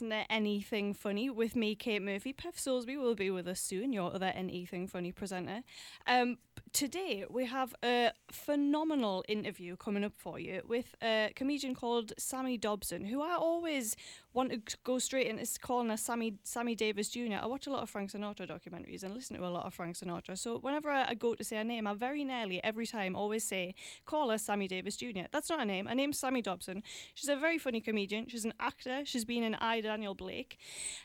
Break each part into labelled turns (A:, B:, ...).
A: You're to Anything Funny with me, Kate Murphy. Pev Salisbury will be with us soon, your other Anything Funny presenter. Um, today, we have a phenomenal interview coming up for you with a comedian called Sammy Dobson, who I always want to go straight into calling her Sammy, Sammy Davis Jr. I watch a lot of Frank Sinatra documentaries and listen to a lot of Frank Sinatra. So whenever I, I go to say a name, I very nearly every time always say, call her Sammy Davis Jr. That's not her name. Her name's Sammy Dobson. She's a very funny comedian. She's an actor. She's been in I, Daniel Blake,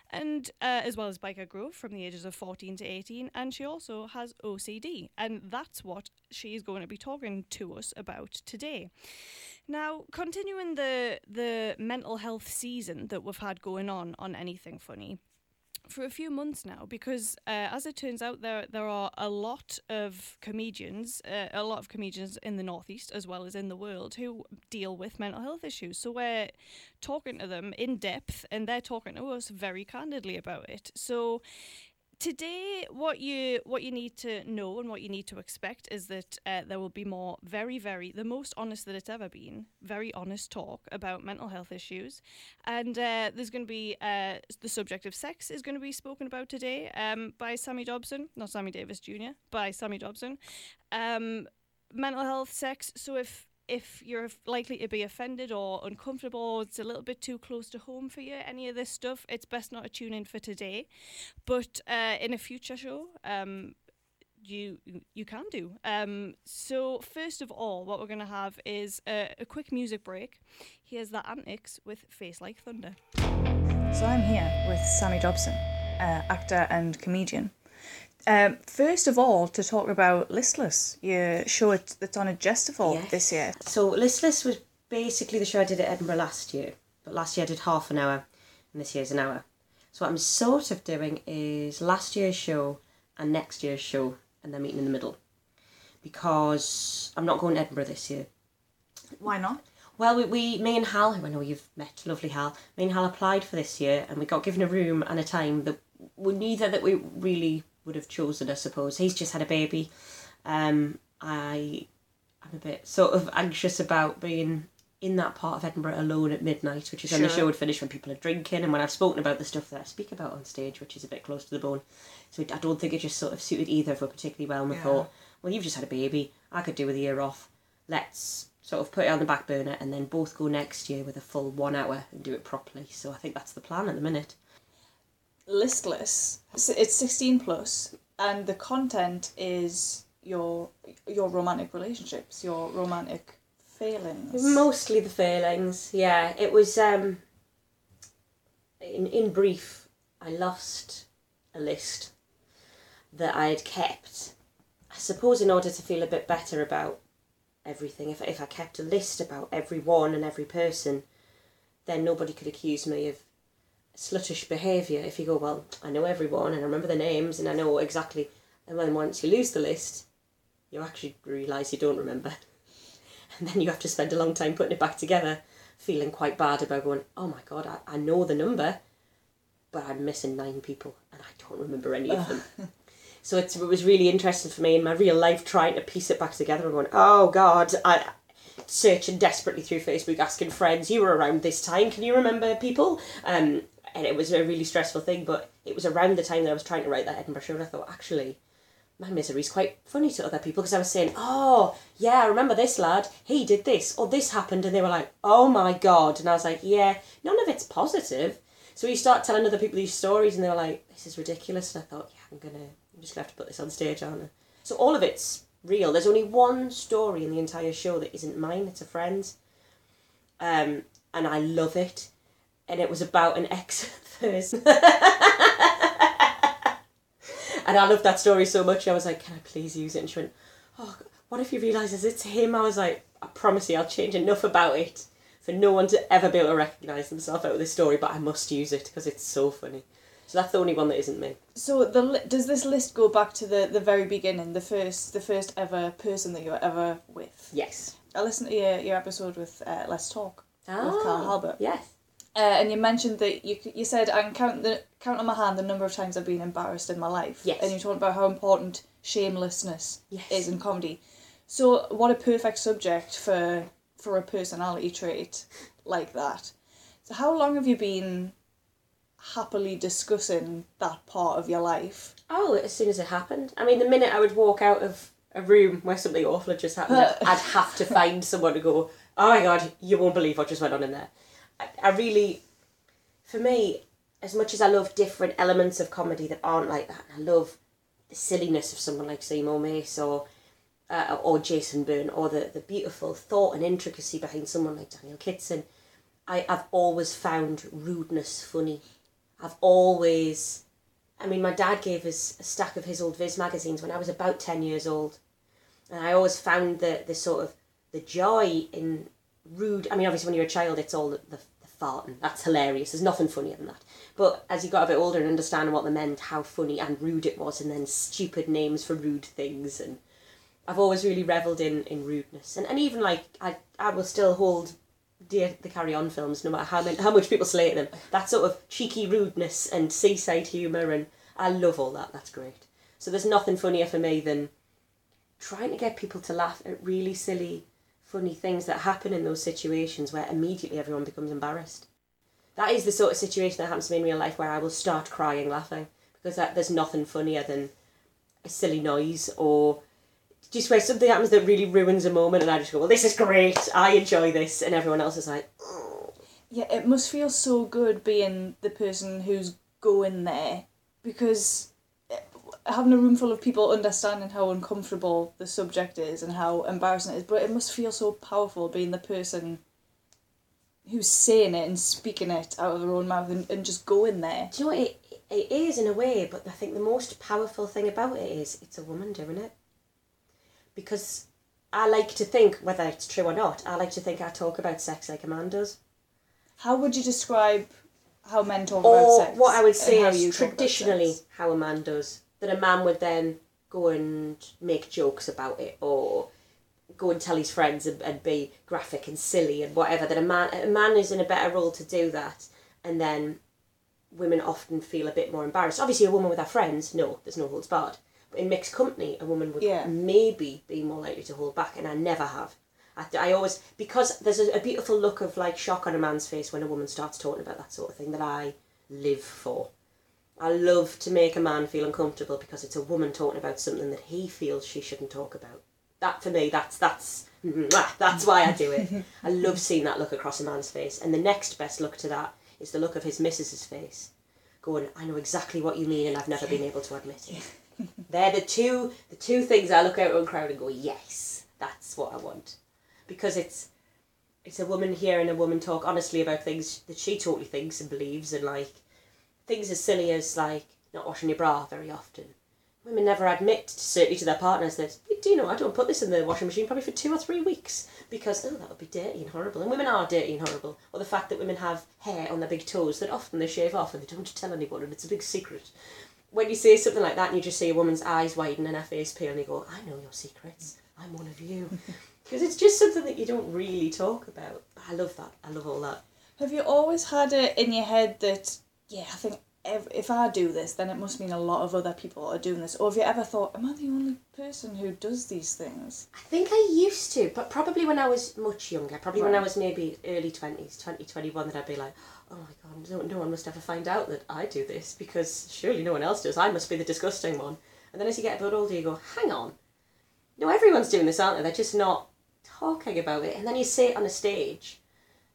A: and uh, as well as Byker Grove from the ages of 14 to 18. And she also has OCD. And that's what she's going to be talking to us about today. Now, continuing the the mental health season that we've had going on on Anything Funny for a few months now, because uh, as it turns out, there there are a lot of comedians, uh, a lot of comedians in the northeast as well as in the world who deal with mental health issues. So we're talking to them in depth, and they're talking to us very candidly about it. So today what you what you need to know and what you need to expect is that uh, there will be more very very the most honest that it's ever been very honest talk about mental health issues. And uh, there's going to be uh, the subject of sex is going to be spoken about today um, by sammy dobson not sammy davis jr by sammy dobson. Um, mental health sex so if if you're likely to be offended or uncomfortable or it's a little bit too close to home for you any of this stuff it's best not to tune in for today. But uh, in a future show um, you you can do. Um, so first of all what we're going to have is a, a quick music break. Here's the antics with face like thunder.
B: So I'm here with Sammy Dobson, uh, actor and comedian. Um, first of all, to talk about Listless, your show that's on at Gestival
C: Yes.
B: this year.
C: So Listless was basically the show I did at Edinburgh last year, but last year I did half an hour, and this year's an hour. So what I'm sort of doing is last year's show and next year's show, and then meeting in the middle, because I'm not going to Edinburgh this year.
B: Why not?
C: Well, we, we me and Hal, who I know you've met, lovely Hal, me and Hal applied for this year, and we got given a room and a time that we neither that we really would have chosen. I suppose he's just had a baby. Um, I I'm a bit sort of anxious about being in that part of Edinburgh alone at midnight, which is when the show would finish when people are drinking, and when I've spoken about the stuff that I speak about on stage, which is a bit close to the bone. So I don't think it just sort of suited either of us particularly well. And we
B: Yeah.
C: thought, well, you've just had a baby. I could do with a year off. Let's sort of put it on the back burner and then both go next year with a full one hour and do it properly. So I think that's the plan at the minute.
B: Listless. It's 16 plus, and the content is your your romantic relationships, your romantic failings.
C: Mostly the failings, yeah. It was um in in brief, I lost a list that I had kept. I suppose in order to feel a bit better about everything, if if I kept a list about everyone and every person, then nobody could accuse me of sluttish behaviour. If you go, well, I know everyone and I remember their names and I know exactly and then once you lose the list, you actually realise you don't remember and then you have to spend a long time putting it back together, feeling quite bad about going, oh my god, I, I know the number, but I'm missing nine people and I don't remember any of them. so it's, it was really interesting for me in my real life trying to piece it back together and going, oh god, I searching desperately through Facebook, asking friends, you were around this time, can you remember people? Um, and it was a really stressful thing, but it was around the time that I was trying to write that Edinburgh show, and I thought, actually, my misery is quite funny to other people because I was saying, oh, yeah, I remember this lad, he did this, or this happened, and they were like, oh my god. And I was like, yeah, none of it's positive. So you start telling other people these stories, and they were like, this is ridiculous. And I thought, yeah, I'm gonna, I'm just gonna have to put this on stage, aren't I? So all of it's real. There's only one story in the entire show that isn't mine, it's a friend's. Um, and I love it. And it was about an ex hers. And I loved that story so much. I was like, "Can I please use it?" And she went, "Oh, what if he realizes it's him?" I was like, "I promise you, I'll change enough about it for no one to ever be able to recognize themselves out of this story. But I must use it because it's so funny." So that's the only one that isn't me.
B: So the li- does this list go back to the, the very beginning, the first the first ever person that you were ever with?
C: Yes.
B: I listened to your, your episode with uh, Let's Talk with Carl Halbert,
C: Yes.
B: Uh, and you mentioned that you you said I can count the count on my hand the number of times I've been embarrassed in my life.
C: Yes.
B: And you talked about how important shamelessness
C: Yes.
B: is in comedy. So what a perfect subject for for a personality trait like that. So how long have you been happily discussing that part of your life?
C: Oh, as soon as it happened. I mean, the minute I would walk out of a room where something awful had just happened, I'd- I'd have to find someone to go, oh my god, you won't believe what just went on in there. I, really, for me, as much as I love different elements of comedy that aren't like that, I love the silliness of someone like Seymour Mace or uh, or Jason Byrne, or the, the beautiful thought and intricacy behind someone like Daniel Kitson, I, I've always found rudeness funny. I've always I mean, my dad gave us a stack of his old Viz magazines when I was about 10 years old. And I always found the, the sort of the joy in rude. I mean, obviously, when you're a child, it's all the, the farting. That's hilarious. There's nothing funnier than that. But as you got a bit older and understanding what they meant, how funny and rude it was, and then stupid names for rude things. And I've always really revelled in, in rudeness. And, and even like, I, I will still hold dear the Carry On films, no matter how many, how much people slate them. That sort of cheeky rudeness and seaside humour, and I love all that. That's great. So there's nothing funnier for me than trying to get people to laugh at really silly, funny things that happen in those situations where immediately everyone becomes embarrassed. That is the sort of situation that happens to me in real life where I will start crying laughing because that, there's nothing funnier than a silly noise or just where something happens that really ruins a moment and I just go, well, this is great, I enjoy this, and everyone else is like, oh.
B: Yeah, it must feel so good being the person who's going there because having a room full of people understanding how uncomfortable the subject is and how embarrassing it is, but it must feel so powerful being the person who's saying it and speaking it out of their own mouth and, and just going there.
C: Do you know what? It, it is in a way, but I think the most powerful thing about it is it's a woman doing it. Because I like to think, whether it's true or not, I like to think I talk about sex like a man does.
B: How would you describe how men talk
C: Or
B: about sex?
C: what I would say is
B: you
C: traditionally how a man does. That a man would then go and make jokes about it or go and tell his friends and, and be graphic and silly and whatever. That a man a man is in a better role to do that and then women often feel a bit more embarrassed. Obviously a woman with her friends, no, there's no holds barred. But in mixed company, a woman would
B: Yeah.
C: maybe be more likely to hold back, and I never have. I, I always because there's a, a beautiful look of like shock on a man's face when a woman starts talking about that sort of thing that I live for. I love to make a man feel uncomfortable because it's a woman talking about something that he feels she shouldn't talk about. That for me, that's that's that's why I do it. I love seeing that look across a man's face, and the next best look to that is the look of his missus's face, going, "I know exactly what you mean, and I've never been able to admit it." They're the two the two things I look out on crowd and go, "Yes, that's what I want," because it's it's a woman hearing a woman talk honestly about things that she totally thinks and believes, and like things as silly as like not washing your bra very often. Women never admit, certainly to their partners, that do you know I don't put this in the washing machine probably for two or three weeks because oh that would be dirty and horrible. And women are dirty and horrible. Or the fact that women have hair on their big toes that often they shave off and they don't tell anyone and it's a big secret. When you say something like that and you just see a woman's eyes widen and her face pale and you go, I know your secrets. I'm one of you. Because it's just something that you don't really talk about. I love that. I love all that.
B: Have you always had it in your head that, yeah, I think if, if I do this, then it must mean a lot of other people are doing this? Or have you ever thought, am I the only person who does these things?
C: I think I used to, but probably when I was much younger, probably when I was maybe early 20s, 20, 21, that I'd be like, oh my god, no, no one must ever find out that I do this because surely no one else does. I must be the disgusting one. And then as you get a bit older, you go, hang on. No, everyone's doing this, aren't they? They're just not talking about it. And then you say it on a stage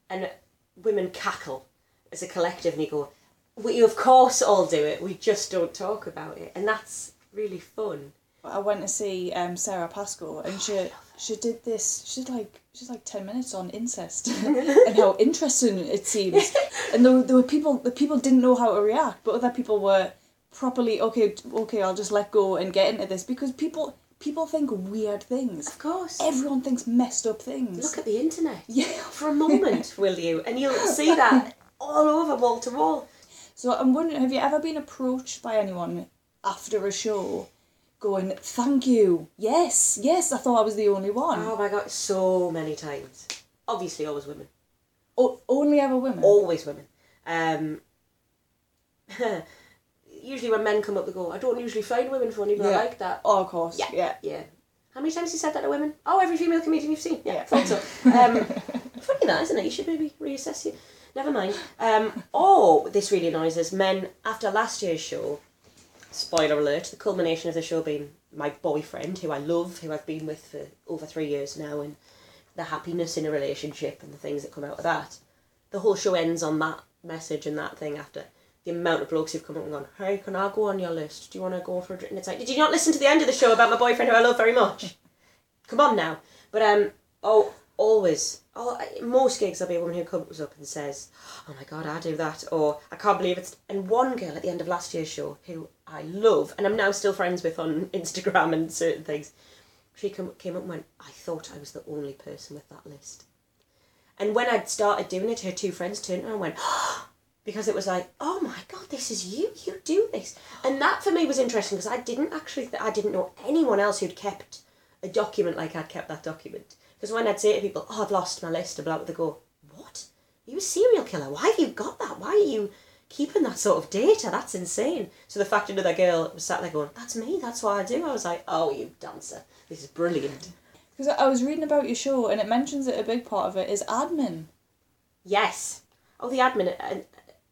C: and women cackle as a collective and you go, we of course all do it, we just don't talk about it. And that's really fun.
B: I went to see um, Sarah Pascoe and she she did this. She's like she's like ten minutes on incest and how interesting it seems. And there, there were people the people didn't know how to react, but other people were properly okay. Okay, I'll just let go and get into this because people people think weird things.
C: Of course.
B: Everyone thinks messed up things.
C: Look at the internet.
B: yeah.
C: for a moment, will you? And you'll see that all over wall to wall.
B: So I'm wondering, have you ever been approached by anyone after a show, going, "Thank you, yes, yes, I thought I was the only one."
C: Oh my god, so many times. Obviously, always women.
B: O- only ever women.
C: Always women. Um, usually when men come up, they go, "I don't usually find women funny, but
B: Yeah.
C: I like that."
B: Oh, of course.
C: Yeah.
B: Yeah.
C: Yeah. How many times has he said that to women? Oh, every female comedian you've seen. Yeah,
B: Yeah.
C: thought so. Um, funny that, isn't it? You should maybe reassess you. Never mind. Um, oh, this really annoys us. Men, after last year's show, spoiler alert, the culmination of the show being my boyfriend, who I love, who I've been with for over three years now, and the happiness in a relationship and the things that come out of that. The whole show ends on that message and that thing after the amount of blokes who've come up and gone, Hey, can I go on your list? Do you want to go for a drink? And it's like, Did you not listen to the end of the show about my boyfriend who I love very much? Come on now. But um oh always oh most gigs there'll be a woman who comes up and says, Oh my god, I do that or I can't believe it's and one girl at the end of last year's show who I love and I'm now still friends with on Instagram and certain things. She come, came up and went, I thought I was the only person with that list. And when I'd started doing it, her two friends turned around and went, because it was like, oh my god, this is you. You do this, and that for me was interesting because I didn't actually, th- I didn't know anyone else who'd kept a document like I'd kept that document. Because when I'd say to people, oh, I've lost my list, blah, blah, they go, what? Are you a serial killer? Why have you got that? Why are you keeping that sort of data? That's insane. So the fact another girl was sat there going, that's me. That's what I do. I was like, oh, you dancer. This is brilliant.
B: Because I was reading about your show and it mentions that a big part of it is admin.
C: Yes. Oh, the admin uh,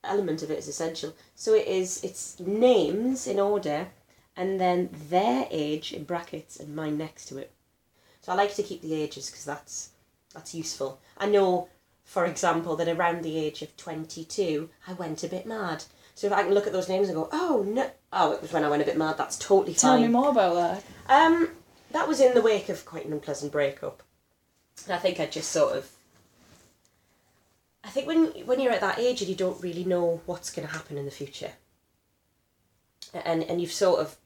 C: element of it is essential. So it is. It's names in order, and then their age in brackets and mine next to it. So I like to keep the ages because that's that's useful. I know, for example, that around the age of twenty two, I went a bit mad. So if I can look at those names and go, oh no, oh, it was when I went a bit mad. That's totally
B: Tell
C: fine.
B: me more about that.
C: Um, that was in the wake of quite an unpleasant breakup. And I think I just sort of. I think when when you're at that age and you don't really know what's going to happen in the future, and and you've sort of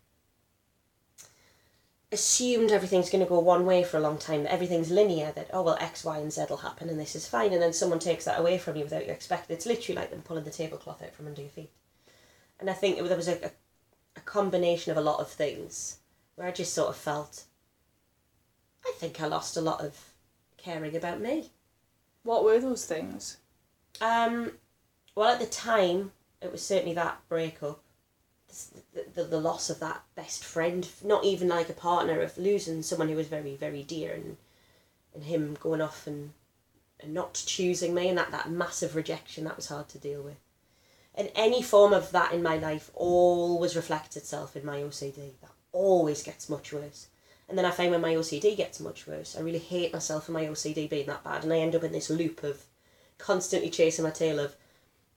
C: assumed everything's going to go one way for a long time, that everything's linear, that oh well X, Y, and Z will happen and this is fine, and then someone takes that away from you without you expecting. It's literally like them pulling the tablecloth out from under your feet. And I think there was a, a, a combination of a lot of things where I just sort of felt I think I lost a lot of caring about me.
B: What were those things?
C: Um, well, at the time, it was certainly that breakup, the, the, loss of that best friend, not even like a partner, of losing someone who was very, very dear, and and him going off and, and not choosing me, and that, that massive rejection, that was hard to deal with. And any form of that in my life always reflects itself in my OCD. That always gets much worse. And then I find when my OCD gets much worse, I really hate myself for my OCD being that bad, and I end up in this loop of constantly chasing my tail of,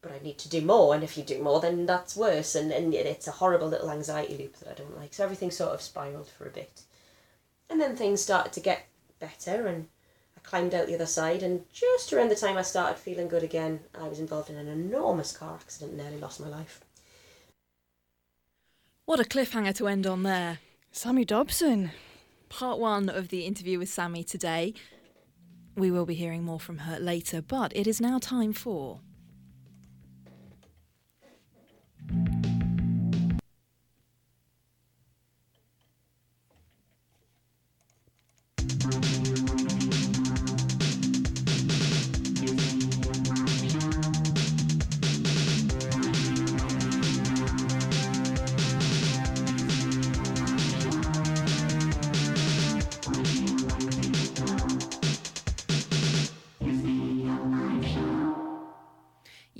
C: but I need to do more, and if you do more, then that's worse, and, and it's a horrible little anxiety loop that I don't like. So everything sort of spiraled for a bit. And then things started to get better, and I climbed out the other side, and just around the time I started feeling good again, I was involved in an enormous car accident and nearly lost my life.
D: What a cliffhanger to end on there.
A: Sammy Dobson.
D: Part one of the interview with Sammy today. We will be hearing more from her later, but it is now time for.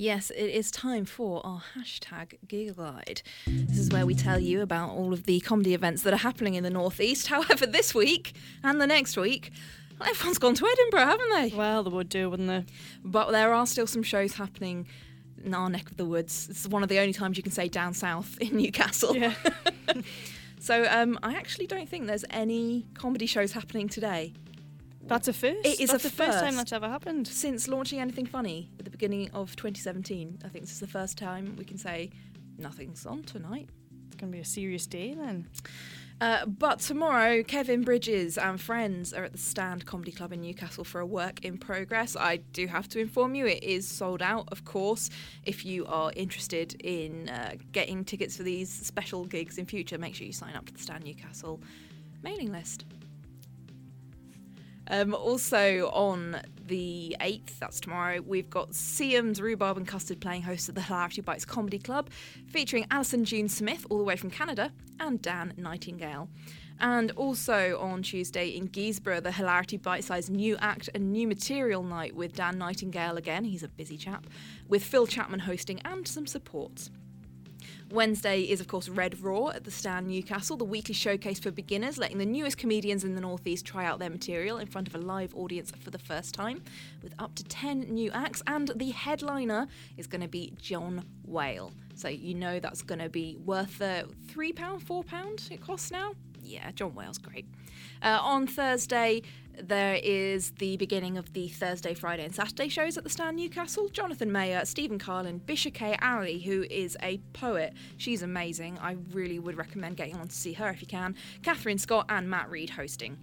D: Yes, it is time for our hashtag Gig Guide. This is where we tell you about all of the comedy events that are happening in the Northeast. However, this week and the next week, everyone's gone to Edinburgh, haven't they?
A: Well, they would do, wouldn't they?
D: But there are still some shows happening in our neck of the woods. It's one of the only times you can say down south in Newcastle.
A: Yeah.
D: So um, I actually don't think there's any comedy shows happening today.
A: That's a first.
D: It is
A: That's the first time that's ever happened.
D: Since launching Anything Funny at the beginning of 2017, I think this is the first time we can say nothing's on tonight.
A: It's going to be a serious day then.
D: Uh, but tomorrow, Kevin Bridges and friends are at the Stand Comedy Club in Newcastle for a work in progress. I do have to inform you, it is sold out, of course. If you are interested in uh, getting tickets for these special gigs in future, make sure you sign up to the Stand Newcastle mailing list. Um, also on the 8th, that's tomorrow, we've got Siam's Rhubarb and Custard playing host at the Hilarity Bites Comedy Club, featuring Alison June Smith, all the way from Canada, and Dan Nightingale. And also on Tuesday in Guisborough, the Hilarity Bite Size New Act and New Material Night with Dan Nightingale again, he's a busy chap, with Phil Chapman hosting and some support. Wednesday is, of course, Red Raw at the Stand Newcastle, the weekly showcase for beginners, letting the newest comedians in the Northeast try out their material in front of a live audience for the first time, with up to 10 new acts. And the headliner is going to be John Whale. So you know that's going to be worth the £3, £4 it costs now. Yeah, John Whale's great. Uh, on Thursday, there is the beginning of the Thursday, Friday, and Saturday shows at the Stand Newcastle. Jonathan Mayer, Stephen Carlin, Bisha K. Ali, who is a poet. She's amazing. I really would recommend getting on to see her if you can. Catherine Scott and Matt Reed hosting.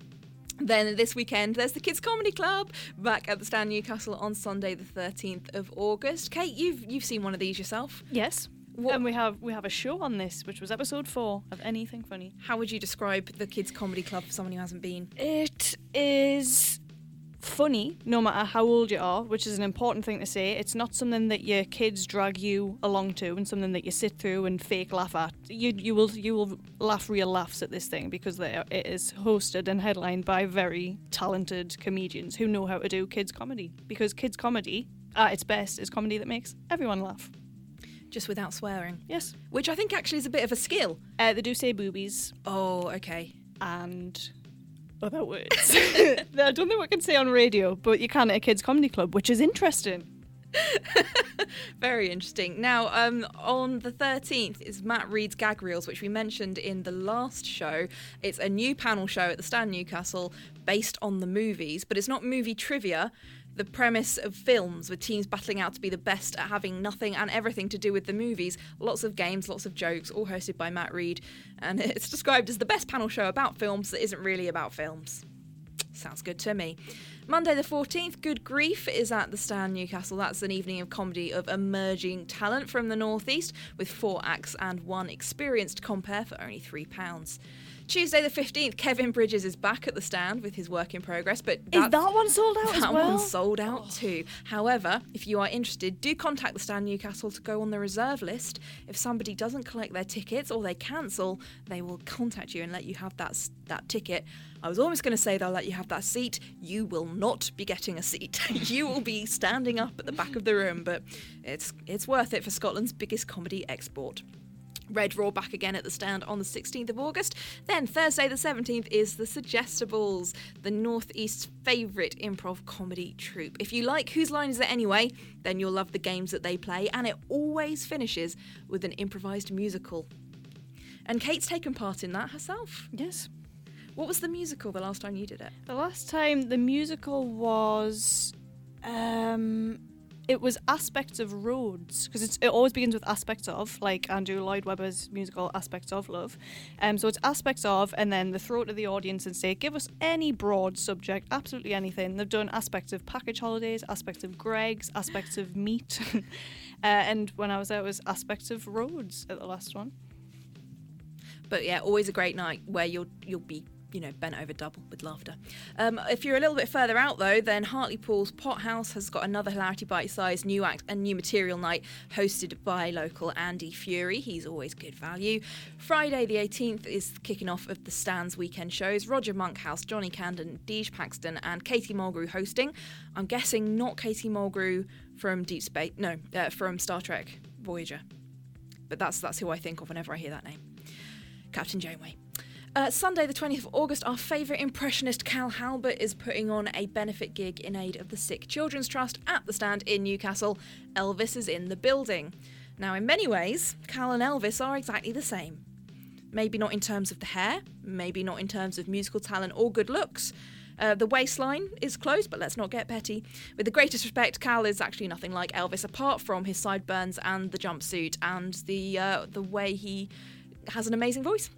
D: Then this weekend, there's the Kids Comedy Club back at the Stand Newcastle on Sunday, the 13th of August. Kate, you've you've seen one of these yourself.
A: Yes.
D: What-
A: And we have we have a show on this, which was episode four of Anything Funny.
D: How would you describe the Kids Comedy Club for someone who hasn't been?
A: It is funny no matter how old you are, which is an important thing to say. It's not something that your kids drag you along to and something that you sit through and fake laugh at. You you will you will laugh real laughs at this thing because they are, it is hosted and headlined by very talented comedians who know how to do kids comedy. Because kids comedy at its best is comedy that makes everyone laugh.
D: Just without swearing.
A: Yes.
D: Which I think actually is a bit of a skill.
A: Uh, they do say boobies
D: Oh, okay.
A: and other words. I don't think we can say on radio, but you can at a kids' comedy club, which is interesting.
D: Very interesting. Now, um, on the 13th is Matt Reed's Gag Reels, which we mentioned in the last show. It's a new panel show at the Stand Newcastle based on the movies, but it's not movie trivia. The premise of films with teams battling out to be the best at having nothing and everything to do with the movies. Lots of games, lots of jokes, all hosted by Matt Reed. And it's described as the best panel show about films that isn't really about films. Sounds good to me. Monday the 14th, Good Grief is at the Stand Newcastle. That's an evening of comedy of emerging talent from the Northeast with four acts and one experienced compère for only £3. Tuesday the 15th, Kevin Bridges is back at the stand with his work in progress, but
A: Is that one sold out as
D: that
A: well?
D: one's sold out oh. too. However, if you are interested, do contact the Stand Newcastle to go on the reserve list. If somebody doesn't collect their tickets or they cancel, they will contact you and let you have that that ticket. I was almost going to say they'll let you have that seat. You will not be getting a seat. you will be standing up at the back of the room, but it's it's worth it for Scotland's biggest comedy export. Red Raw back again at the stand on the 16th of August. Then Thursday the 17th is the Suggestibles, the Northeast's favourite improv comedy troupe. If you like Whose Line Is It Anyway, then you'll love the games that they play, and it always finishes with an improvised musical. And Kate's taken part in that herself.
A: Yes.
D: What was the musical the last time you did it?
A: The last time the musical was, um, it was aspects of roads because it always begins with aspects of, like Andrew Lloyd Webber's musical Aspects of Love. Um, so it's aspects of, and then they throw to the audience and say, give us any broad subject, absolutely anything. They've done aspects of package holidays, aspects of Greggs, aspects of meat, uh, and when I was there, it was aspects of roads at the last one.
D: But yeah, always a great night where you'll you'll be you know bent over double with laughter. Um, if you're a little bit further out though, then Hartlepool's Pot House has got another hilarity bite-sized new act and new material night hosted by local Andy Fury. He's always good value. Friday the 18th is kicking off of the Stands weekend shows. Roger Monkhouse, Johnny Camden, Deej Paxton, and Katie Mulgrew hosting. I'm guessing not Katie Mulgrew from Deep Space, no, uh, from Star Trek Voyager. But that's that's who I think of whenever I hear that name. Captain Janeway. Uh, Sunday, the 20th of August, our favourite impressionist Cal Halbert is putting on a benefit gig in aid of the Sick Children's Trust at the stand in Newcastle. Elvis is in the building. Now, in many ways, Cal and Elvis are exactly the same. Maybe not in terms of the hair, maybe not in terms of musical talent or good looks. Uh, the waistline is closed, but let's not get petty. With the greatest respect, Cal is actually nothing like Elvis, apart from his sideburns and the jumpsuit and the uh, the way he has an amazing voice.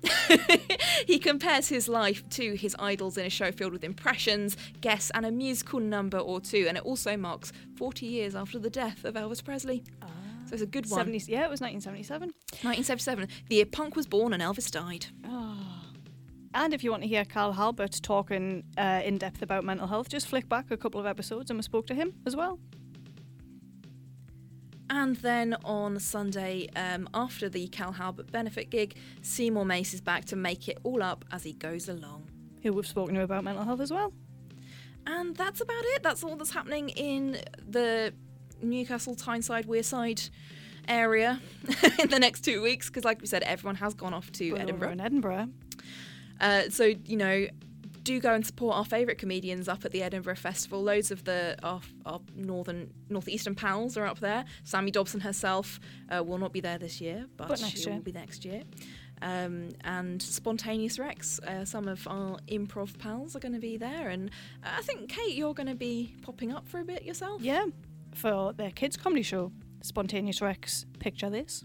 D: he compares his life to his idols in a show filled with impressions, guests, and a musical number or two. And it also marks 40 years after the death of Elvis Presley. So it's a good one.
A: 70, yeah, it was 1977.
D: 1977, the year punk was born and Elvis died.
A: Oh. And if you want to hear Carl Halbert talking uh, in depth about mental health, just flick back a couple of episodes and we spoke to him as well.
D: And then on Sunday, um, after the Cal Halbert benefit gig, Seymour Mace is back to make it all up as he goes along.
A: Who we've spoken to about mental health as well.
D: And that's about it. That's all that's happening in the Newcastle Tyneside Wearside area in the next two weeks because, like we said, everyone has gone off to Edinburgh.
A: in Edinburgh.
D: Uh, so you know, do go and support our favourite comedians up at the Edinburgh Festival. Loads of the our, our northern northeastern pals are up there. Sammy Dobson herself uh, will not be there this year, but,
A: But
D: she
A: year.
D: will be next year. Um, and Spontaneous Rex, uh, some of our improv pals are going to be there, and I think Kate, you're going to be popping up for a bit yourself.
A: Yeah, for their kids' comedy show, Spontaneous Rex. Picture this.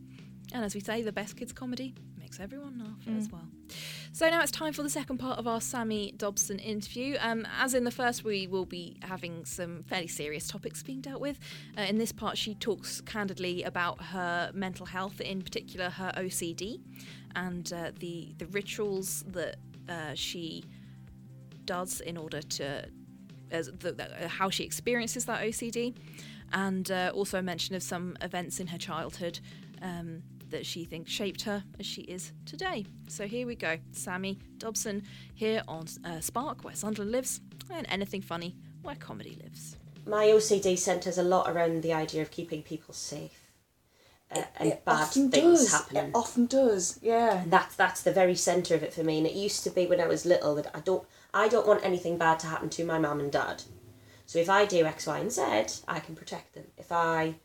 D: And as we say, the best kids comedy everyone laugh
A: Mm.
D: as well. So now it's time for the second part of our Sammy Dobson interview. Um, as in the first, we will be having some fairly serious topics being dealt with. Uh, in this part, she talks candidly about her mental health, in particular her OCD, and uh, the the rituals that uh, she does in order to as the, the, how she experiences that OCD, and uh, also a mention of some events in her childhood um, that she thinks shaped her as she is today. So here we go, Sammy Dobson here on uh, Spark, where Sunderland lives, and anything funny, where comedy lives.
C: My OCD centres a lot around the idea of keeping people safe uh, and
B: it
C: bad
B: often
C: things
B: does.
C: happening.
B: It often does. Yeah.
C: And that's that's the very centre of it for me. And it used to be when I was little that I don't I don't want anything bad to happen to my mum and dad. So if I do X, Y, and Z, I can protect them. If I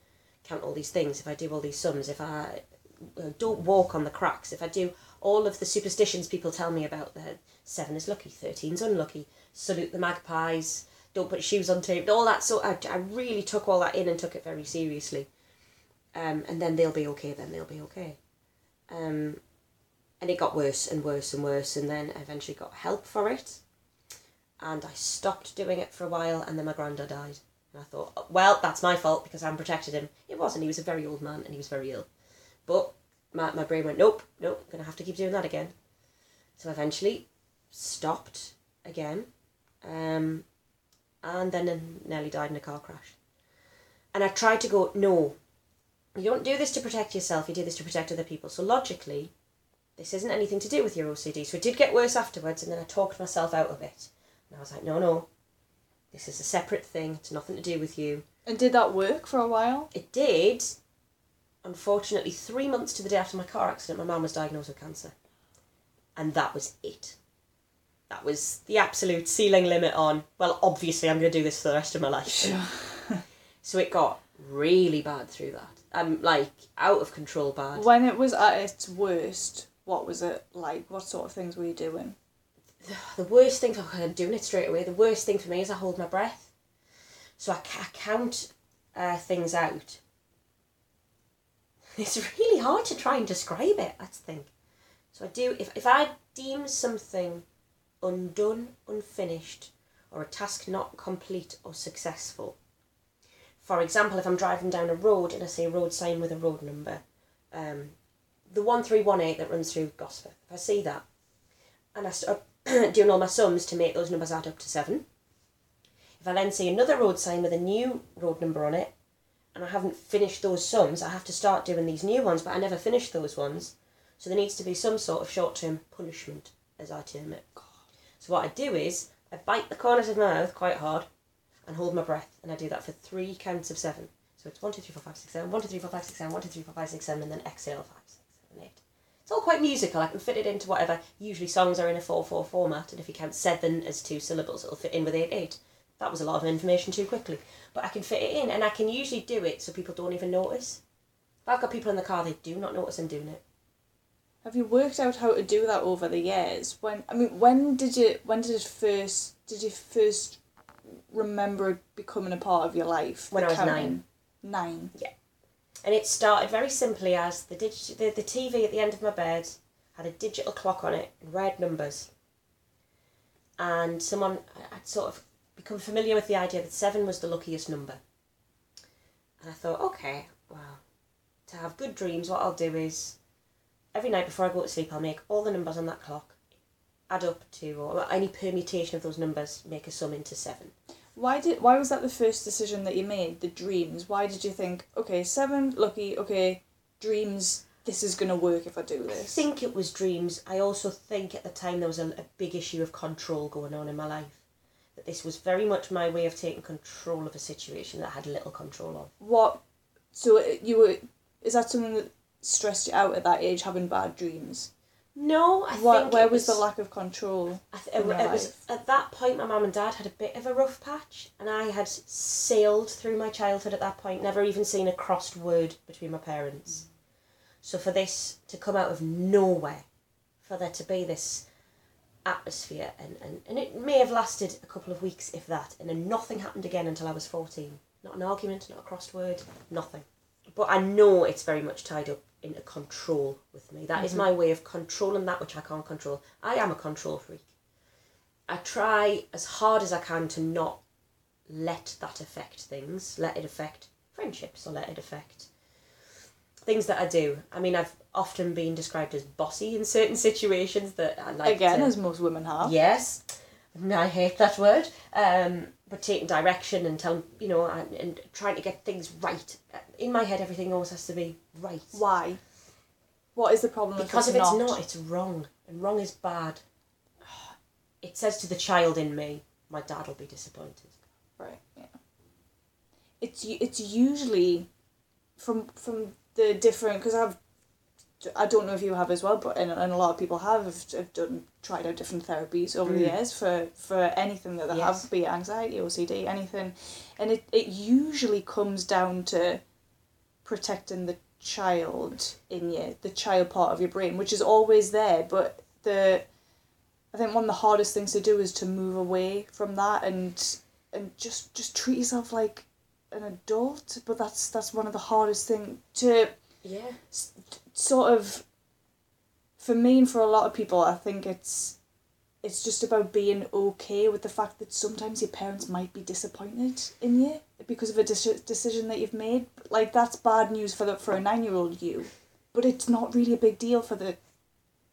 C: count all these things, if I do all these sums, if I don't walk on the cracks, if I do all of the superstitions people tell me about, the seven is lucky, thirteen's unlucky, salute the magpies, don't put shoes on tape, all that sort. I, I really took all that in and took it very seriously. Um, and then they'll be okay. Then they'll be okay. Um, and it got worse and worse and worse and then I eventually got help for it and I stopped doing it for a while and then my granddad died and I thought "Oh, well that's my fault because I haven't protected him it wasn't he was a very old man and he was very ill but my, my brain went nope nope I'm gonna have to keep doing that again so I eventually stopped again um, and then nearly died in a car crash and I tried to go no you don't do this to protect yourself you do this to protect other people so logically this isn't anything to do with your OCD. So it did get worse afterwards, and then I talked myself out of it. And I was like, no, no, this is a separate thing. It's nothing to do with you.
B: And did that work for a while?
C: It did. Unfortunately, three months to the day after my car accident, my mum was diagnosed with cancer. And that was it. That was the absolute ceiling limit on, well, obviously I'm going to do this for the rest of my life. so it got really bad through that. I'm like out of control bad.
B: When it was at its worst, what was it like? What sort of things were you doing?
C: the worst thing for I'm doing it straight away. The worst thing for me is I hold my breath, so I, I count uh, things out. It's really hard to try and describe it. The thing. So I do if if I deem something undone, unfinished, or a task not complete or successful. For example, if I'm driving down a road and I see a road sign with a road number, um, the one three one eight that runs through Gosforth. If I see that, and I start doing all my sums to make those numbers add up to seven. If I then see another road sign with a new road number on it, and I haven't finished those sums, I have to start doing these new ones, but I never finished those ones. So there needs to be some sort of short term punishment, as I term it. So what I do is I bite the corners of my mouth quite hard and hold my breath, and I do that for three counts of seven. So it's one, two, three, four, five, six, seven, one, two, three, four, five, six, seven, one, two, three, four, five, six, seven, and then exhale five, six, seven, eight. It's all quite musical. I can fit it into whatever. Usually songs are in a 4-4 format, and if you count 7 as two syllables, it'll fit in with 8-8. That was a lot of information too quickly. But I can fit it in, and I can usually do it so people don't even notice. If I've got people in the car, they do not notice I'm doing it.
B: Have you worked out how to do that over the years? When I mean, when did you? When did it first? Did you first remember it becoming a part of your life?
C: When I was
B: counting? Nine.
C: Yeah, And it started very simply as the, dig- the, the TV at the end of my bed had a digital clock on it, red numbers. And someone, I'd sort of become familiar with the idea that seven was the luckiest number. And I thought, okay, well, to have good dreams, what I'll do is every night before I go to sleep, I'll make all the numbers on that clock add up to, or any permutation of those numbers make a sum into seven.
B: Why did why was that the first decision that you made? The dreams. Why did you think, okay, seven, lucky, okay, dreams. This is gonna work if I do this.
C: I think it was dreams. I also think at the time there was a, a big issue of control going on in my life. That this was very much my way of taking control of a situation that I had little control of.
B: what? So you were. Is that something that stressed you out at that age, having bad dreams?
C: No, I
B: What?
C: think
B: Where
C: it
B: was the lack of control?
C: I th- it, was at that point my mum and dad had a bit of a rough patch, and I had sailed through my childhood at that point, never even seen a crossed word between my parents. So for this to come out of nowhere, for there to be this atmosphere, and, and, and it may have lasted a couple of weeks, if that, and then nothing happened again until I was 14. Not an argument, not a crossed word, nothing. But I know it's very much tied up in a control with me. That is mm-hmm. my way of controlling that which I can't control. I am a control freak. I try as hard as I can to not let that affect things, let it affect friendships or let it affect things that I do. I mean, I've often been described as bossy in certain situations that I like
B: Again,
C: to,
B: as most women have.
C: Yes, I hate that word. Um, but taking direction and telling, you know, and, and trying to get things right. In my head, everything always has to be right.
B: Why? What is the problem
C: Because
B: if it's not?
C: not, it's wrong. And wrong is bad. It says to the child in me, my dad will be disappointed.
B: Right. Yeah. It's it's usually from from the different because I've I don't know if you have as well, but and, and a lot of people have have, have done tried out different therapies over the
C: Mm.
B: years for for anything that they
C: Yes.
B: have, be it anxiety, OCD, anything, and it it usually comes down to protecting the child in you, the child part of your brain, which is always there, but the I think one of the hardest things to do is to move away from that and and just just treat yourself like an adult. But that's that's one of the hardest thing to
C: Yeah.
B: s- sort of. For me and for a lot of people, I think it's it's just about being okay with the fact that sometimes your parents might be disappointed in you because of a deci- decision that you've made. Like that's bad news for the for a nine year old you, but it's not really a big deal for the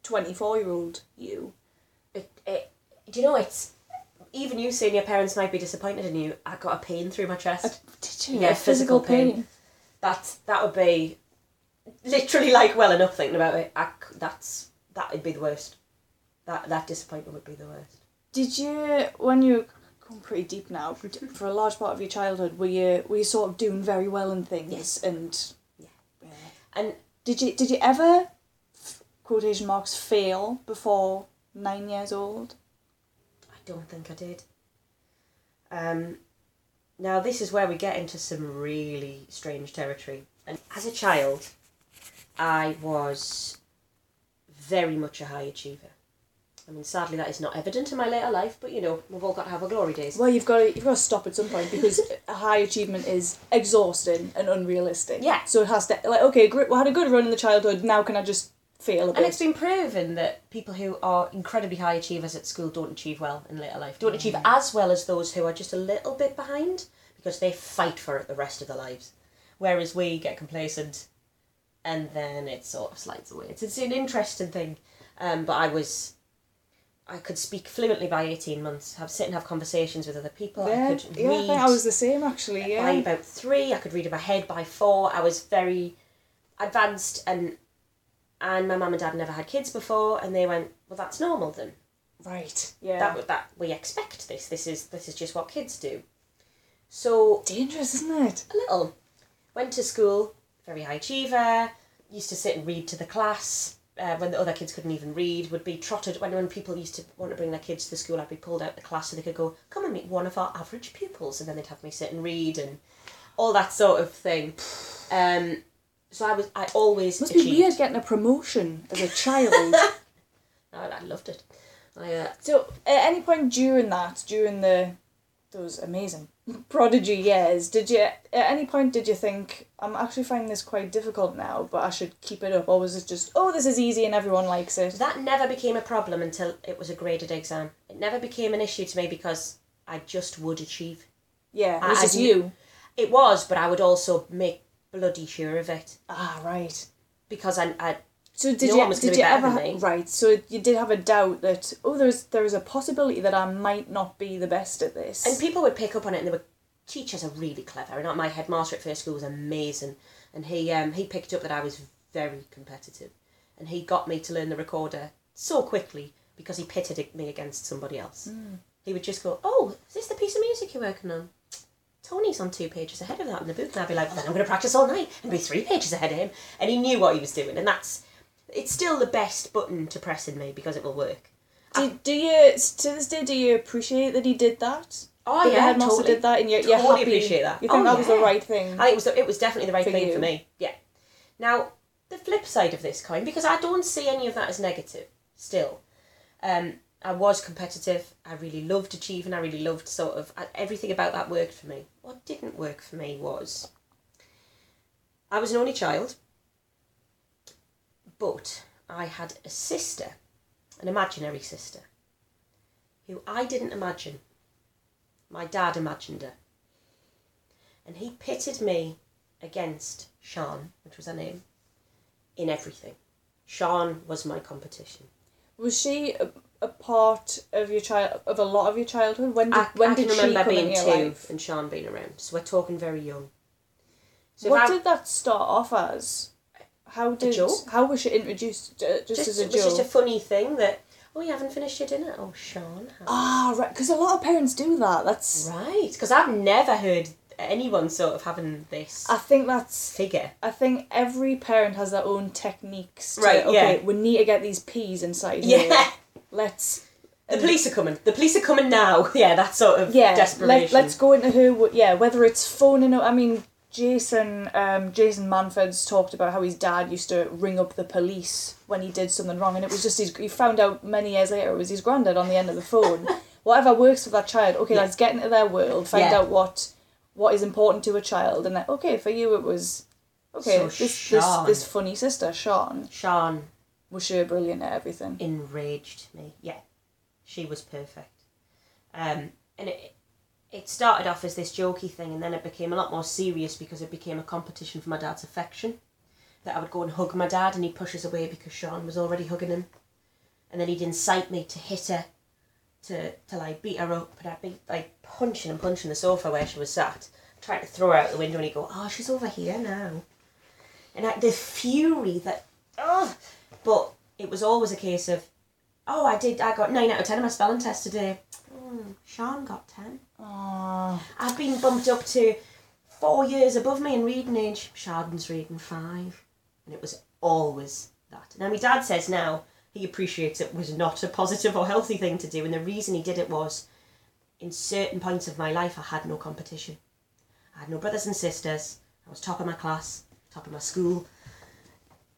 B: twenty four year old you.
C: It, it, do you know it's even you saying your parents might be disappointed in you? I got a pain through my chest.
B: Did you?
C: Yeah,
B: physical,
C: physical pain.
B: pain.
C: That that would be literally like well enough thinking about it. I that's that would be the worst. That that disappointment would be the worst.
B: Did you, when you were going pretty deep now, for a large part of your childhood, were you were you sort of doing very well in things
C: Yes.
B: and
C: Yeah.
B: yeah.
C: And
B: Did you did you ever quotation marks fail before nine years old?
C: I don't think I did. Um, now this is where we get into some really strange territory. And as a child, I was very much a high achiever. I mean, sadly, that is not evident in my later life, but you know, we've all got to have our glory days.
B: Well, you've got to, you've got to stop at some point because a high achievement is exhausting and unrealistic.
C: Yeah.
B: So it has to like okay, great. We had a good run in the childhood. Now can I just a
C: And it's been proven that people who are incredibly high achievers at school don't achieve well in later life. Don't achieve as well as those who are just a little bit behind because they fight for it the rest of their lives. Whereas we get complacent and then it sort of slides away. It's, it's an interesting thing. Um, but I was, I could speak fluently by 18 months, have sit and have conversations with other people.
B: yeah,
C: I could
B: yeah. I
C: read
B: think I was the same actually.
C: by
B: Yeah.
C: about three. I could read in my head by four. I was very advanced, and and my mum and dad never had kids before, and they went, "Well, that's normal then.
B: Right. Yeah.
C: That that we expect this. This is this is just what kids do." So
B: dangerous, isn't it?
C: a little went to school, very high achiever. Used to sit and read to the class. Uh, when the other kids couldn't even read, would be trotted when when people used to want to bring their kids to the school, I'd be pulled out of the class so they could go, come and meet one of our average pupils, and then they'd have me sit and read and all that sort of thing. Um, so I was, I always
B: Must be weird getting a promotion as a child.
C: I, I loved it. I, uh,
B: so, at any point during that, during the those amazing prodigy years, did you at any point did you think I'm actually finding this quite difficult now, but I should keep it up, or was it just oh this is easy and everyone likes it?
C: that never became a problem until it was a graded exam. It never became an issue to me because I just would achieve.
B: Yeah,
C: I-
B: it was
C: I
B: you.
C: It was, but I would also make bloody sure of it
B: Ah right.
C: because I, I
B: So did
C: No
B: you did you ever ha-
C: me.
B: right? So you did have a doubt that oh there's there's a possibility that I might not be the best at this.
C: And people would pick up on it, and they were teachers are really clever. And my headmaster at first school was amazing, and he um, he picked up that I was very competitive, and he got me to learn the recorder so quickly because he pitted me against somebody else. He would just go, "Oh, is this the piece of music you're working on?" Tony's on two pages ahead of that in the book, and I'd be like, well, "Then I'm going to practice all night and be three pages ahead of him." And he knew what he was doing, and that's it's still the best button to press in me because it will work.
B: do, do you to this day do you appreciate that he did that?
C: Oh
B: that the
C: yeah,
B: headmaster
C: totally.
B: did that, and you're, you're happy.
C: appreciate that.
B: You think
C: Oh,
B: that was the right thing?
C: I think it was the, it was definitely the right
B: For
C: thing
B: you.
C: for me. Yeah. Now the flip side of this coin, because I don't see any of that as negative. Still, um, I was competitive. I really loved achieving. I really loved sort of everything about that worked for me. What didn't work for me was I was an only child, but I had a sister, an imaginary sister, who I didn't imagine. My dad imagined her and he pitted me against Sean, which was her name, in everything. Sean was my competition.
B: Was she a, part of your child of a lot of your childhood? When did
C: I,
B: when
C: I
B: did
C: can remember being two
B: life?
C: and Sean being around, so we're talking very young. So
B: what
C: I-
B: did that start off as? How did
C: joke?
B: how was she introduced? Uh, just,
C: just,
B: as a
C: it was just a funny thing that oh you haven't finished your dinner oh Sean.
B: Ah, right. Because a lot of parents do that. That's.
C: right because I've never heard anyone sort of having this
B: I think that's.
C: figure
B: I think every parent has their own techniques. To,
C: Right,
B: Okay,
C: yeah.
B: we need to get these peas inside
C: yeah
B: here. Let's.
C: the police are coming the police are coming now yeah that sort of
B: Yeah.
C: desperation
B: Let, let's go into who. Yeah, whether it's phoning. I mean, Jason. Um, Jason Manford's talked about how his dad used to ring up the police when he did something wrong, and it was just his. He found out many years later it was his granddad on the end of the phone. Whatever works for that child. Okay,
C: Yeah.
B: let's get into their world. Find
C: Yeah.
B: out what what is important to a child, and then okay for you it was. Okay,
C: So
B: this, this this funny sister Sean
C: Sean
B: was sure brilliant at everything.
C: enraged me. Yeah, she was perfect. Um, and it it started off as this jokey thing, and then it became a lot more serious because it became a competition for my dad's affection. That I would go and hug my dad, and he'd push us away because Sean was already hugging him, and then he'd incite me to hit her, to to like beat her up, and I'd be like punching and punching the sofa where she was sat, trying to throw her out the window, and he'd go, "Oh, she's over here now," and I, the fury that, oh, but it was always a case of Oh, I did. I got nine out of ten on my spelling test today. Oh, Sean got ten.
B: Aww.
C: I've been bumped up to four years above me in reading age. Chardon's reading five, and it was always that. Now my dad says now he appreciates it was not a positive or healthy thing to do, and the reason he did it was, in certain points of my life, I had no competition. I had no brothers and sisters. I was top of my class, top of my school.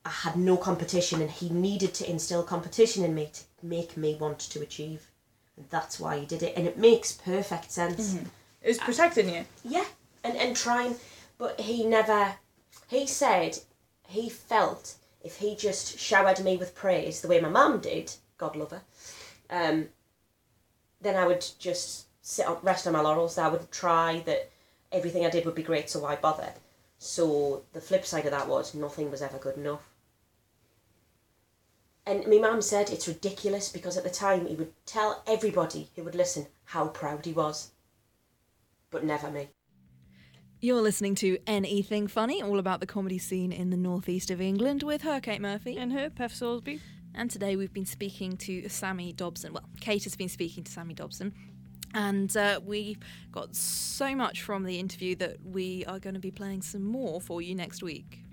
C: I had no competition, and he needed to instill competition in me to make me want to achieve. And that's why he did it, and it makes perfect sense.
B: It was protecting you.
C: Yeah, and and trying, but he never. He said he felt if he just showered me with praise the way my mum did, God love her, um, then I would just sit on, rest on my laurels. I would try that everything I did would be great, so why bother? So the flip side of that was nothing was ever good enough. And my mum said it's ridiculous because at the time he would tell everybody who would listen how proud he was, but never me.
D: You're listening to Anything Funny, all about the comedy scene in the northeast of England with her, Kate Murphy.
A: And her, Pef Soulsby.
D: And today we've been speaking to Sammy Dobson. Well, Kate has been speaking to Sammy Dobson. And uh, we got so much from the interview that we are going to be playing some more for you next week.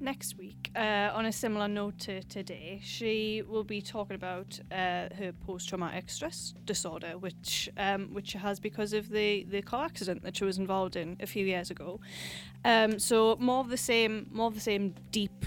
A: Next week, uh, on a similar note to today, she will be talking about uh, her post-traumatic stress disorder, which um, which she has because of the, the car accident that she was involved in a few years ago. Um, so more of the same, more of the same deep,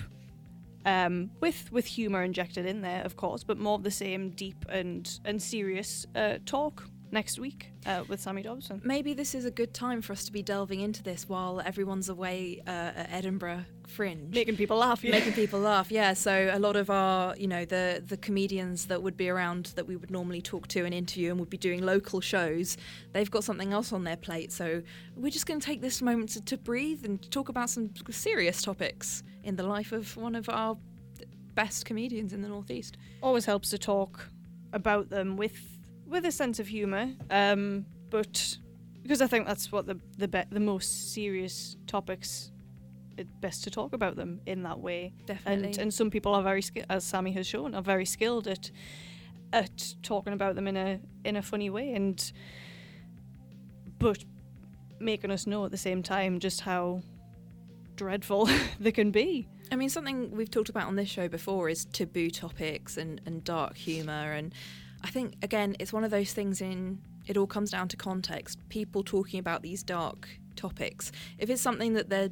A: um, with with humour injected in there, of course, but more of the same deep and and serious uh, talk next week uh, with Sammy Dobson.
D: Maybe this is a good time for us to be delving into this while everyone's away uh, at Edinburgh Fringe.
A: Making people laugh, yeah.
D: making people laugh yeah so a lot of our you know the the comedians that would be around that we would normally talk to and interview and would be doing local shows they've got something else on their plate so we're just going to take this moment to, to breathe and talk about some serious topics in the life of one of our best comedians in the northeast.
A: always helps to talk about them with with a sense of humor um but because i think that's what the the be- the most serious topics it's best to talk about them in that way
D: Definitely.
A: and and some people are very ski- as sammy has shown are very skilled at at talking about them in a in a funny way and but making us know at the same time just how dreadful they can be
D: I mean, something we've talked about on this show before is taboo topics and, and dark humour. And I think, again, it's one of those things in it all comes down to context. People talking about these dark topics. If it's something that they're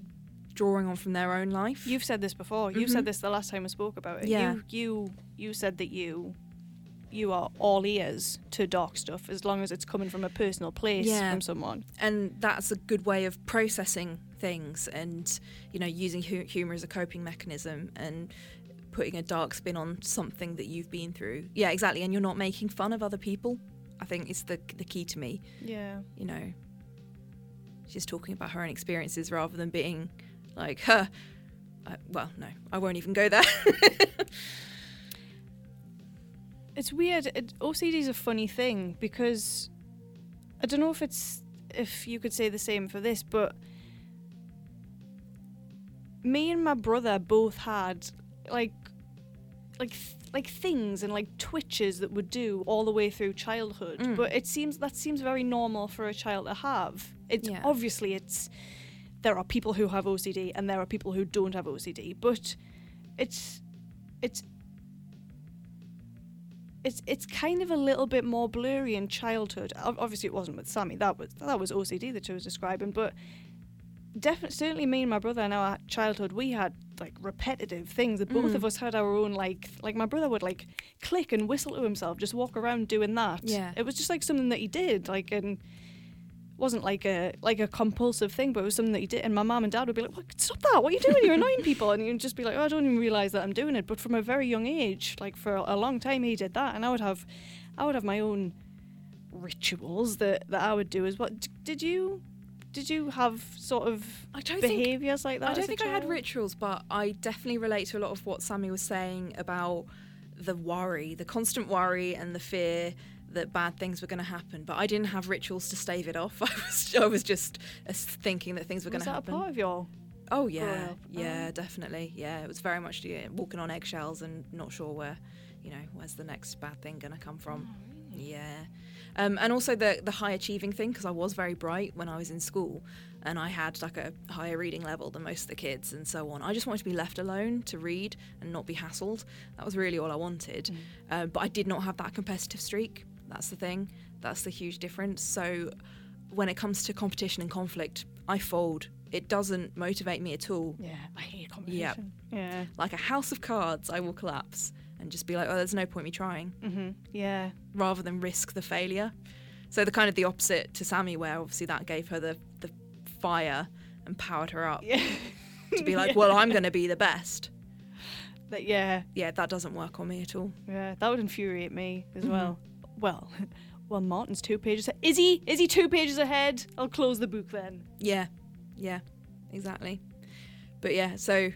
D: drawing on from their own life,
A: You've said this before. You've mm-hmm. said this the last time we spoke about it.
D: Yeah.
A: You you you said that you you are all ears to dark stuff as long as it's coming from a personal place
D: Yeah.
A: from someone.
D: and that's a good way of processing things and you know using hu- humor as a coping mechanism and putting a dark spin on something that you've been through yeah exactly and you're not making fun of other people i think is the the key to me
A: Yeah.
D: you know she's talking about her own experiences rather than being like her uh, well no i won't even go there
A: It's weird. It, OCD is a funny thing because I don't know if it's if you could say the same for this, but me and my brother both had like like like things and like twitches that would do all the way through childhood.
D: Mm.
A: But it seems that seems very normal for a child to have. It's
D: Yeah.
A: obviously it's there are people who have OCD and there are people who don't have OCD, but it's it's it's it's kind of a little bit more blurry in childhood. Obviously, it wasn't with Sammy. That was that was OCD that she was describing, but definitely, certainly me and my brother in our childhood, we had like repetitive things that both
D: Mm.
A: of us had our own like like my brother would like click and whistle to himself, just walk around doing that.
D: Yeah.
A: it was just like something that he did, like and wasn't like a like a compulsive thing, but it was something that he did. And my mum and dad would be like, "What? Stop that! What are you doing? You're annoying people." And you'd just be like, "Oh, I don't even realize that I'm doing it." But from a very young age, like for a long time, he did that, and I would have, I would have my own rituals that that I would do as well. D- did you? Did you have sort of
D: i don't think
A: behaviors like that?
D: I don't think I had rituals, but I definitely relate to a lot of what Sammy was saying about the worry, the constant worry and the fear that bad things were going to happen. But I didn't have rituals to stave it off. I was, I was just uh, thinking that things were going
A: Was
D: to
A: that a
D: happen.
A: part of your?
D: Oh yeah, yeah,
A: Oh.
D: definitely. Yeah, it was very much yeah, walking on eggshells and not sure where, you know, where's the next bad thing going to come from. Yeah. Um, and also the the high achieving thing because I was very bright when I was in school, and I had like a higher reading level than most of the kids and so on. I just wanted to be left alone to read and not be hassled. That was really all I wanted. Uh, but I did not have that competitive streak. That's the thing. That's the huge difference. So when it comes to competition and conflict, I fold. It doesn't motivate me at all.
A: Yeah, I hate competition. Yeah.
D: Like a house of cards, I will collapse and just be like, oh, there's no point me trying
A: hmm Yeah.
D: rather than risk the failure. So the kind of the opposite to Sammy, where obviously that gave her the, the fire and powered her up
A: Yeah.
D: to be like, well, I'm going to be the best.
A: That, yeah.
D: Yeah, that doesn't work on me at all.
A: Yeah, that would infuriate me as
D: Mm-hmm.
A: well. Well, well, Martin's two pages. ahead. Is he? Is he two pages ahead? I'll close the book then.
D: Yeah, yeah, exactly. But yeah, so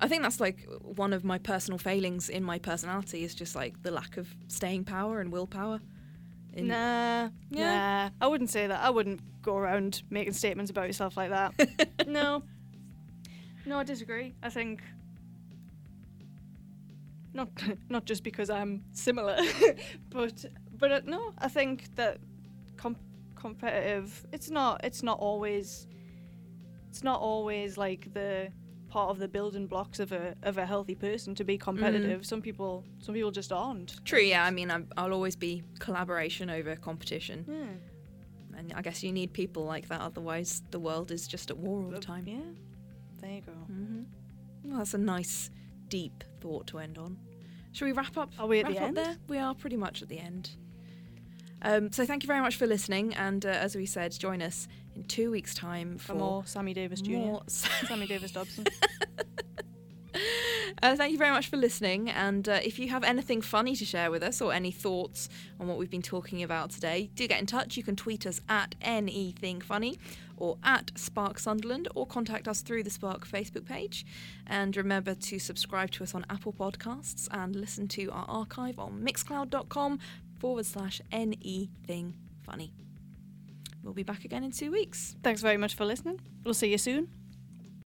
D: I think that's like one of my personal failings in my personality is just like the lack of staying power and willpower. In-
A: Nah,
D: Yeah.
A: nah. I wouldn't say that. I wouldn't go around making statements about yourself like that. no, no, I disagree. I think not not just because I'm similar, but but uh, no, I think that com- competitive. It's not. It's not always. It's not always like the part of the building blocks of a of a healthy person to be competitive. Some people some people just aren't.
D: True, yeah. I mean, I'm, I'll always be collaboration over competition.
A: Yeah.
D: And I guess you need people like that, otherwise, the world is just at war all the time.
A: Yeah. There you go.
D: hmm Well, that's a nice, deep thought to end on. Shall we wrap up?
A: Are we at
D: wrap
A: the end?
D: there? We are pretty much at the end. Um, so thank you very much for listening, and uh, as we said, join us in two weeks' time for
A: For more Sammy Davis Jr.
D: more-
A: Sammy Davis Dobson.
D: Uh, thank you very much for listening. And uh, if you have anything funny to share with us or any thoughts on what we've been talking about today, do get in touch. You can tweet us at anything funny or at Spark Sunderland or contact us through the Spark Facebook page. And remember to subscribe to us on Apple Podcasts and listen to our archive on mixcloud.com forward slash anything funny. We'll be back again in two weeks.
A: Thanks very much for listening. We'll see you soon.